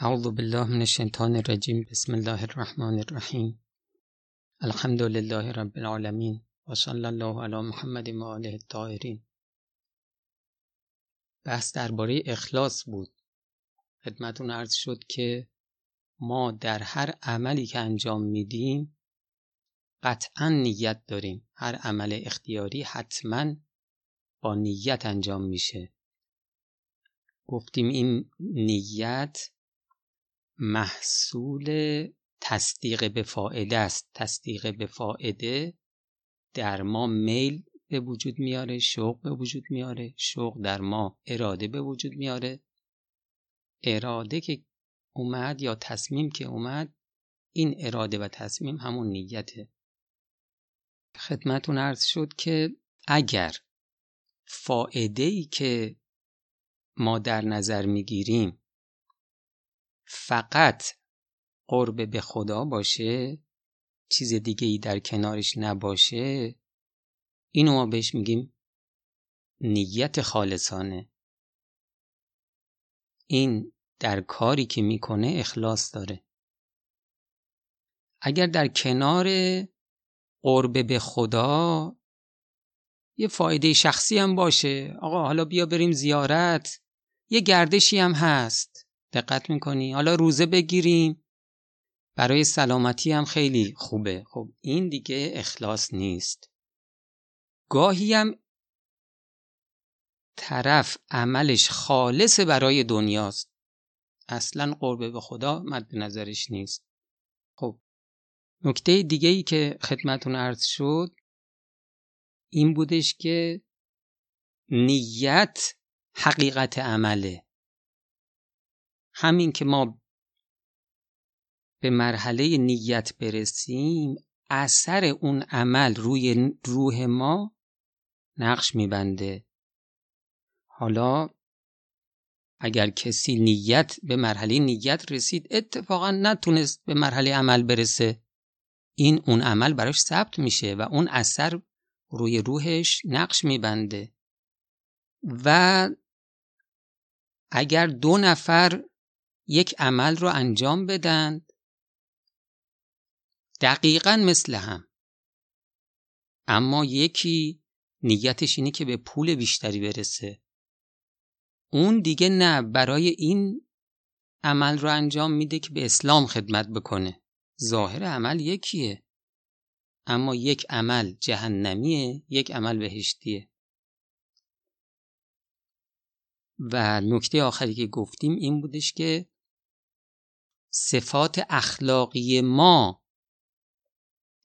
اعوذ بالله من الشیطان الرجیم بسم الله الرحمن الرحیم الحمد لله رب العالمین و صلی الله علی محمد و آله الطاهرین. بحث درباره اخلاص بود. خدمتون عرض شد که ما در هر عملی که انجام میدیم قطعا نیت داریم. هر عمل اختیاری حتما با نیت انجام میشه. گفتیم این نیت محصول تصدیق به فائده است. تصدیق به فائده در ما میل به وجود میاره شوق به وجود میاره شوق در ما اراده به وجود میاره. اراده که اومد یا تصمیم که اومد این اراده و تصمیم همون نیته. خدمتون عرض شد که اگر فائده ای که ما در نظر می‌گیریم فقط قرب به خدا باشه چیز دیگه ای در کنارش نباشه اینو ما بهش میگیم نیت خالصانه. این در کاری که می‌کنه اخلاص داره. اگر در کنار قرب به خدا یه فایده شخصی هم باشه آقا حالا بیا بریم زیارت یه گردشی هم هست. دقت می‌کنی؟ حالا روزه بگیریم. برای سلامتی هم خیلی خوبه. خب این دیگه اخلاص نیست. گاهی هم طرف عملش خالص برای دنیاست. اصلا قربه به خدا مد نظرش نیست. خب نکته دیگه ای که خدمتون عرض شد این بودش که نیت حقیقت عمله. همین که ما به مرحله نیت برسیم اثر اون عمل روی روح ما نقش میبنده. حالا اگر کسی نیت به مرحله نیت رسید اتفاقا نتونست به مرحله عمل برسه. این اون عمل براش ثبت میشه و اون اثر روی روحش نقش میبنده. و اگر دو نفر یک عمل رو انجام بدن. دقیقا مثل هم. اما یکی نیتش اینه که به پول بیشتری برسه. اون دیگه نه برای این عمل رو انجام میده که به اسلام خدمت بکنه. ظاهر عمل یکیه. اما یک عمل جهنمیه یک عمل بهشتیه. و نکته آخری که گفتیم این بودش که صفات اخلاقی ما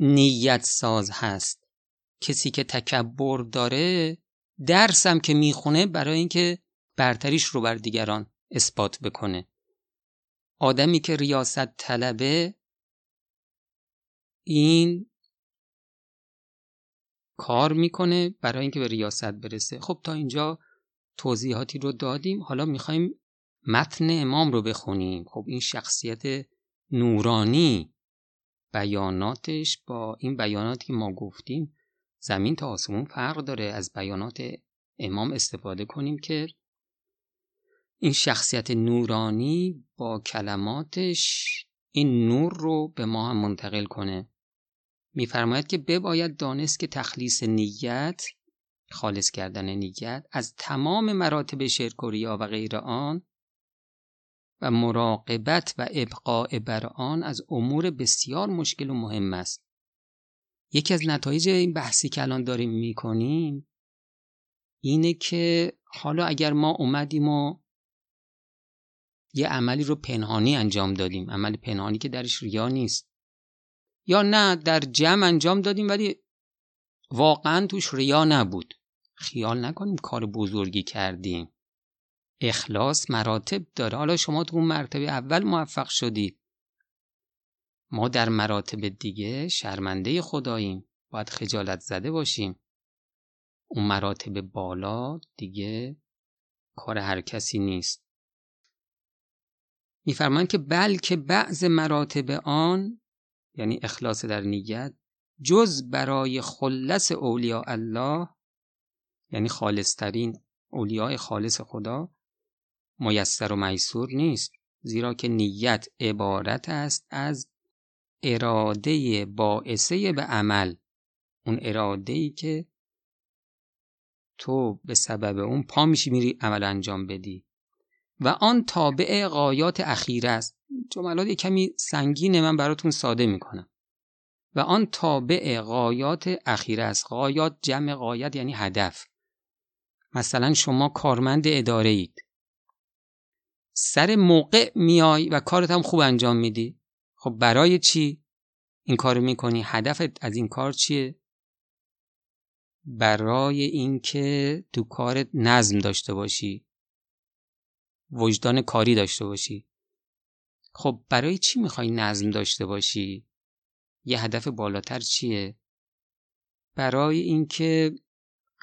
نیت ساز هست. کسی که تکبر داره درسم که می‌خونه برای اینکه برتریش رو بر دیگران اثبات بکنه. آدمی که ریاست طلبه این کار می‌کنه برای اینکه به ریاست برسه. خب تا اینجا توضیحاتی رو دادیم. حالا می‌خوایم متن امام رو بخونیم. خب این شخصیت نورانی بیاناتش با این بیاناتی که ما گفتیم زمین تا آسمون فرق داره. از بیانات امام استفاده کنیم که این شخصیت نورانی با کلماتش این نور رو به ما هم منتقل کنه. میفرماید که بباید دانست که تخلیص نیت خالص کردن نیت از تمام مراتب شرک و ریا و غیر آن و مراقبت و ابقاء بر آن از امور بسیار مشکل و مهم است. یکی از نتایج این بحثی که الان داریم می‌کنیم اینه که حالا اگر ما اومدیم و یه عملی رو پنهانی انجام دادیم عمل پنهانی که درش ریا نیست یا نه در جمع انجام دادیم ولی واقعا توش ریا نبود. خیال نکنیم کار بزرگی کردیم. اخلاص مراتب داره. حالا شما تو اون مرتبه اول موفق شدید ما در مراتب دیگه شرمنده خداییم. باید خجالت زده باشیم. اون مراتب بالا دیگه کار هر کسی نیست. میفرمایند که بلکه بعض مراتب آن یعنی اخلاص در نیت جز برای خلص اولیاء الله یعنی خالصترین اولیاء خالص خدا میسر و میسور نیست زیرا که نیت عبارت است از اراده باعثه به عمل. اون اراده ای که تو به سبب اون پا میشی میری عمل انجام بدی. و آن تابع قایات اخیر است. جملات کمی سنگینه من براتون ساده می‌کنم. و آن تابع قایات اخیر است. قایات جمع قایت یعنی هدف. مثلا شما کارمند اداره اید سر موقع میای و کارت هم خوب انجام میدی. خب برای چی این کار می‌کنی؟ هدفت از این کار چیه؟ برای اینکه تو کارت نظم داشته باشی. وجدان کاری داشته باشی. خب برای چی می‌خوای نظم داشته باشی؟ یه هدف بالاتر چیه؟ برای اینکه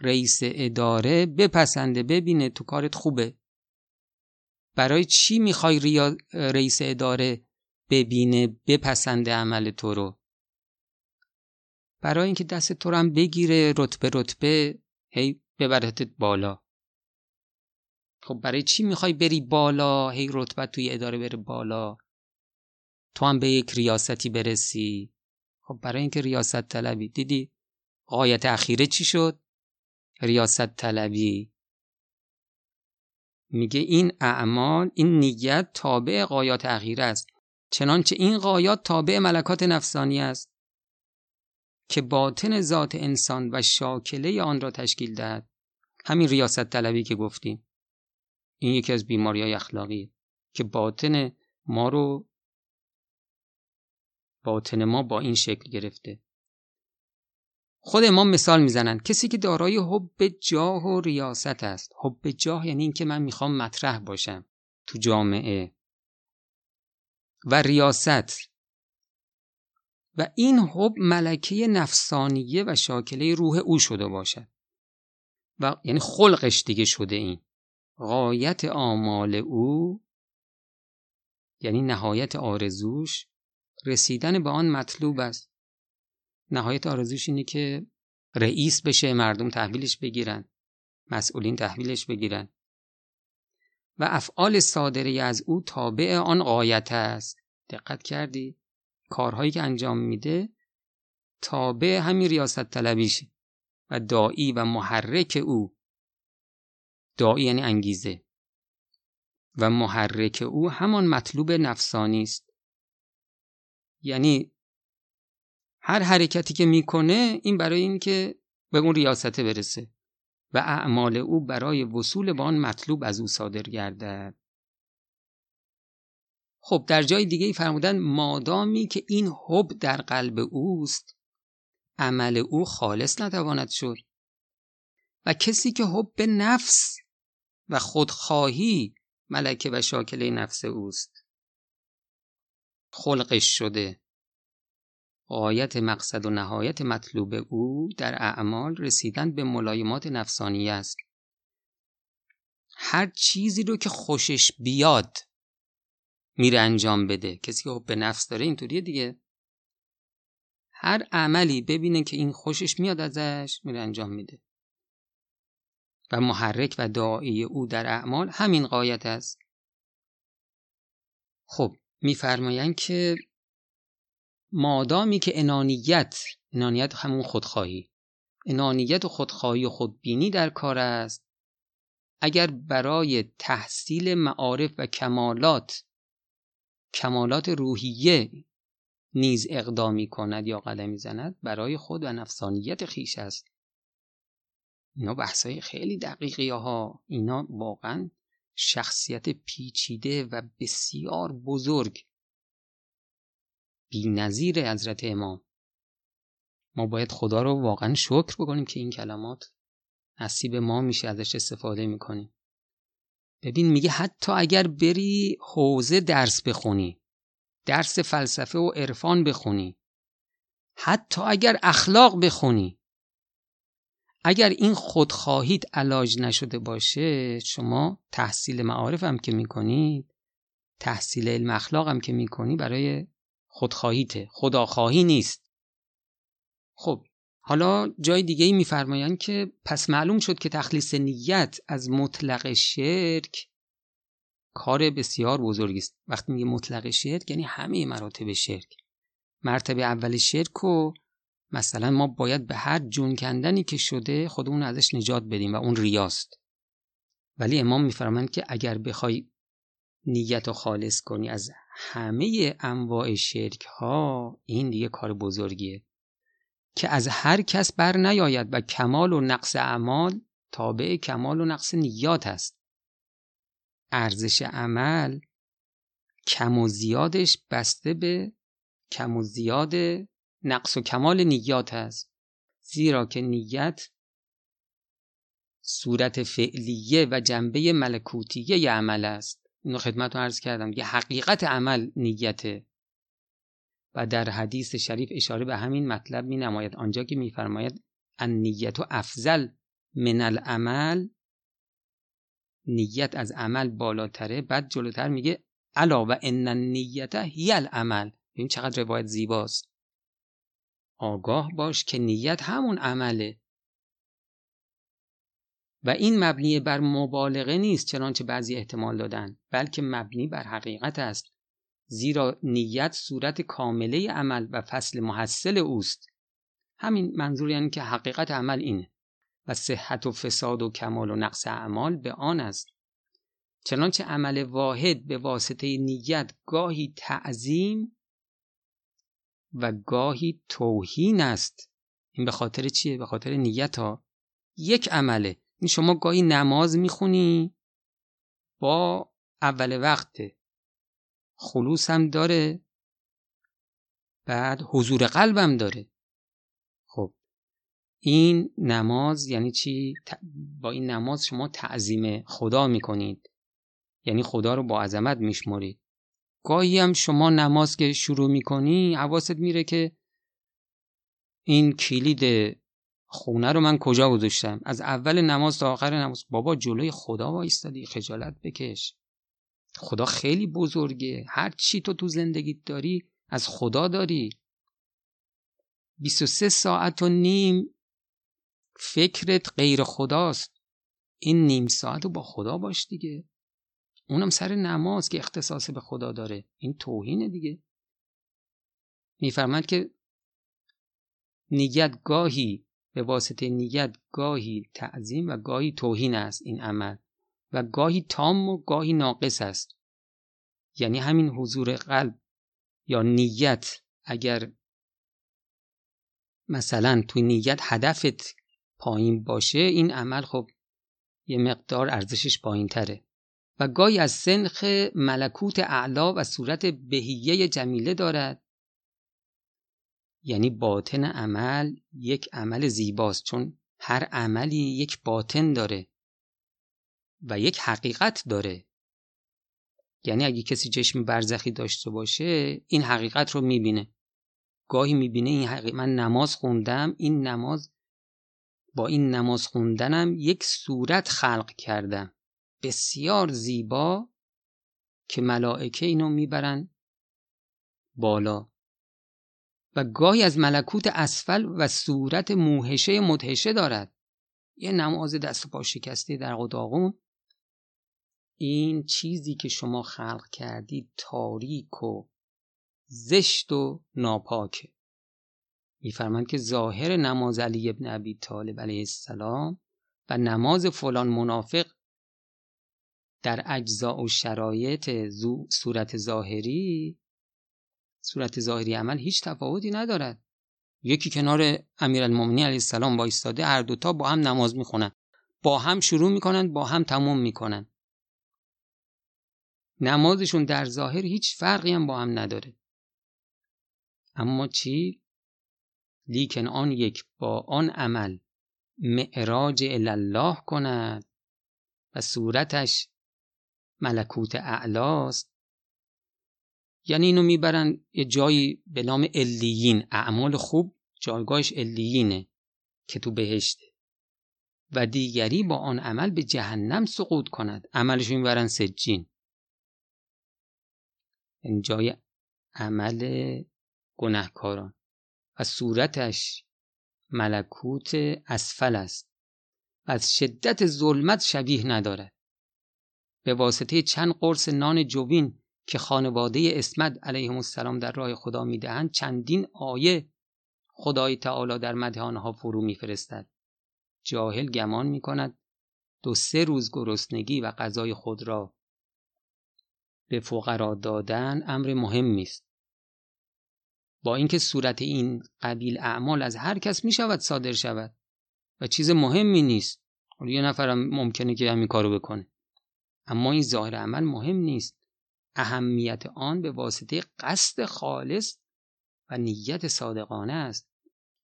رئیس اداره بپسنده ببینه تو کارت خوبه. برای چی می‌خوای. رئیس اداره ببینه بپسنده عمل تو رو؟ برای اینکه دست تو رو هم بگیره رتبه رتبه هی ببرتت بالا. خب برای چی می‌خوای بری بالا؟ هی رتبه توی اداره بره بالا. تو هم به یک ریاستی برسی. خب برای اینکه ریاست طلبی. دیدی قایت اخیره چی شد؟ ریاست طلبی. میگه این اعمال این نیت تابع قایات اخیره است. چنانچه این قایات تابع ملکات نفسانی است که باطن ذات انسان و شاکله آن را تشکیل دهد. همین ریاست طلبی که گفتیم. این یکی از بیماری های اخلاقی که باطن ما رو باطن ما با این شکل گرفته. خود امام مثال می‌زنند کسی که دارای حب جاه و ریاست است. حب جاه یعنی اینکه من می‌خوام مطرح باشم تو جامعه. و ریاست. و این حب ملکه نفسانیه و شاکله روح او شده باشد. و یعنی خلقش دیگه شده این. غایت آمال او یعنی نهایت آرزوش رسیدن به آن مطلوب است. نهایت آرزوش اینه که رئیس بشه مردم تحویلش بگیرن مسئولین تحویلش بگیرن. و افعال صادره از او تابع آن قایت است. دقت کردی؟ کارهایی که انجام میده تابع همین ریاست طلبیشه و دایی و محرک او. دایی یعنی انگیزه. و محرک او همان مطلوب نفسانی است. یعنی هر حرکتی که می‌کنه این برای اینکه به اون ریاسته برسه و اعمال او برای وصول به آن مطلوب از او صادر گردد. خب در جای دیگه ای فرمودن مادامی که این حب در قلب اوست عمل او خالص نتواند شد. و کسی که حب نفس و خودخواهی ملکه و شاکله نفس اوست. خلقش شده. قایت مقصد و نهایت مطلوب او در اعمال رسیدن به ملایمات نفسانی است. هر چیزی رو که خوشش بیاد میره انجام بده. کسی که به نفس داره اینطوریه دیگه. هر عملی ببینه که این خوشش میاد ازش میره انجام میده. و محرک و دعایی او در اعمال همین قایت است. خب میفرمایند که مادامی که انانیت انانیت همون خودخواهی. انانیت و خودخواهی و خودبینی در کار است. اگر برای تحصیل معارف و کمالات کمالات روحیه نیز اقدامی کند یا قدمی زند برای خود و نفسانیت خیش است. اینا بحثای خیلی دقیقی ها اینا واقعا شخصیت پیچیده و بسیار بزرگ بی نظیر حضرت امام. ما باید خدا رو واقعا شکر بکنیم که این کلمات نصیب ما میشه ازش استفاده می‌کنیم. ببین میگه حتی اگر بری حوزه درس بخونی درس فلسفه و عرفان بخونی حتی اگر اخلاق بخونی اگر این خودخواهیت علاج نشده باشه شما تحصیل معارف هم که می‌کنید تحصیل علم اخلاق هم که می‌کنی برای خودخواهیته. خداخواهی نیست. خب حالا جای دیگه ای که پس معلوم شد که تخلیص نیت از مطلق شرک کار بسیار بزرگی است. وقتی میگه مطلق شرک یعنی همه مراتب شرک. مرتبه اول شرک و مثلا ما باید به هر جون کندنی که شده خودمون ازش نجات بدیم و اون ریاست. ولی امام میفرمایند که اگر بخوای نیت رو خالص کنی از همه انواع شرک ها این دیگه کار بزرگیه که از هر کس بر نیاید و کمال و نقص اعمال تابع کمال و نقص نیات است. ارزش عمل کم و زیادش بسته به کم و زیاد نقص و کمال نیات است. زیرا که نیت صورت فعلیه و جنبه ملکوتیه عمل است. اینو خدمت رو عرض کردم. یه حقیقت عمل نیته و در حدیث شریف اشاره به همین مطلب می نماید آنجا که میفرماید ان نیت و افضل من العمل نیت از عمل بالاتره. بعد جلوتر میگه الا و ان النیت هی العمل. این چقدر روایت زیباست. آگاه باش که نیت همون عمله. و این مبنی بر مبالغه نیست چنانچه بعضی احتمال دادن بلکه مبنی بر حقیقت است. زیرا نیت صورت کامله عمل و فصل محصل اوست. همین منظور یعنی که حقیقت عمل اینه و صحت و فساد و کمال و نقص اعمال به آن است. چنانچه عمل واحد به واسطه نیت گاهی تعظیم و گاهی توهین است. این به خاطر چیه؟ به خاطر نیت ها یک عمله این شما گاهی نماز می‌خونی؟ با اول وقت خلوص هم داره. بعد حضور قلبم داره. خب این نماز یعنی چی؟ با این نماز شما تعظیم خدا می‌کنید. یعنی خدا رو با عظمت میشمرید گاهی هم شما نماز که شروع می‌کنی حواست میره که این کلید خونه رو من کجا گذاشتم؟ از اول نماز تا آخر نماز. بابا جلوی خدا وایستادی خجالت بکش. خدا خیلی بزرگه. هر چی تو تو زندگیت داری از خدا داری. 23 ساعت و نیم فکرت غیر خداست. این نیم ساعت رو با خدا باش دیگه. اونم سر نماز که اختصاص به خدا داره. این توهینه دیگه. میفرماد که نیت گاهی به واسطه نیت گاهی تعظیم و گاهی توهین است این عمل و گاهی تام و گاهی ناقص است. یعنی همین حضور قلب یا نیت اگر مثلا توی نیت هدفت پایین باشه این عمل خب یه مقدار ارزشش پایین تره و گاهی از سنخ ملکوت اعلا و صورت بهیه جمیله دارد. یعنی باطن عمل یک عمل زیباست چون هر عملی یک باطن داره و یک حقیقت داره. یعنی اگه کسی چشم برزخی داشته باشه این حقیقت رو می‌بینه. گاهی می‌بینه این حقیقت من نماز خوندم این نماز با این نماز خوندنم یک صورت خلق کردم. بسیار زیبا که ملائکه اینو می‌برن بالا. و گاهی از ملکوت اسفل و صورت موهشه مدهشه دارد. یه نماز دست و پا شکسته در قداغون. این چیزی که شما خلق کردید تاریک و زشت و ناپاکه. میفرمند که ظاهر نماز علی ابن ابی طالب علیه السلام و نماز فلان منافق در اجزاء و شرایط صورت ظاهری صورت ظاهری عمل هیچ تفاوتی ندارد. یکی کنار امیرالمومنین علیه السلام وایستاده هر دوتا با هم نماز می‌خونن. با هم شروع می‌کنن با هم تموم می‌کنن. نمازشون در ظاهر هیچ فرقی هم با هم نداره. اما چی؟ لیکن آن یک با آن عمل معراج الله کند و صورتش ملکوت اعلاست. یعنی اینو می‌برن یه جایی به نام الیین اعمال خوب جایگاهش الیینه که تو بهشته. و دیگری با آن عمل به جهنم سقوط کند. عملش می‌برن سجین. این یعنی جای عمل گناهکاران. و صورتش ملکوت اسفل است. و از شدت ظلمت شبیه ندارد. به واسطه چند قرص نان جوین که خانواده اسمت علیهم السلام در راه خدا می‌دهند چندین آیه خدای تعالی در مده آنها فرو میفرستد. جاهل گمان می‌کند دو سه روز گرسنگی و غذای خود را به فقرا دادن امر مهمی است با اینکه صورت این قبیل اعمال از هر کس می شود صادر شود و چیز مهمی نیست. حالا یه نفرم ممکنه که همین کارو بکنه. اما این ظاهر عمل مهم نیست. اهمیت آن به واسطه قصد خالص و نیت صادقانه است.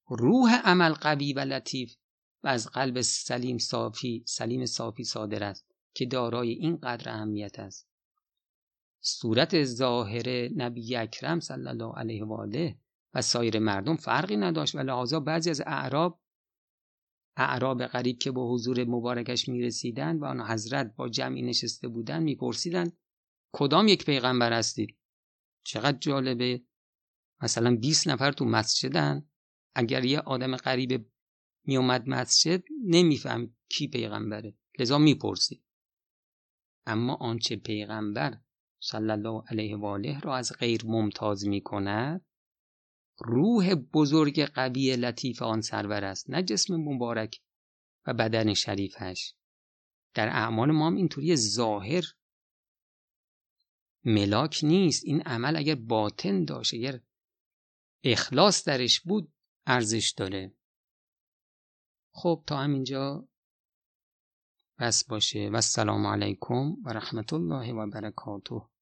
روح عمل قوی و لطیف و از قلب سلیم صافی سلیم صافی صادر است که دارای این قدر اهمیت است. صورت ظاهر نبی اکرم صلی الله علیه و آله و سایر مردم فرقی نداشت و لحاظا بعضی از اعراب اعراب غریب که به حضور مبارکش می رسیدن و آن حضرت با جمعی نشسته بودن می پرسیدن کدام یک پیغمبر هستید؟ چقدر جالبه. مثلا 20 نفر تو مسجدن. اگر یه آدم غریب می اومد مسجد نمیفهم کی پیغمبره. لذا می‌پرسید. اما آنچه پیغمبر صلی الله علیه و آله را از غیر ممتاز می کند روح بزرگ قوی لطیف آن سرور است. نه جسم مبارک و بدن شریفش. در اعمال ما هم اینطوری ظاهر ملاک نیست. این عمل اگر باطن داشت اگر اخلاص درش بود ارزش داره. خب تا همینجا بس باشه. و السلام علیکم و رحمت الله و برکاته.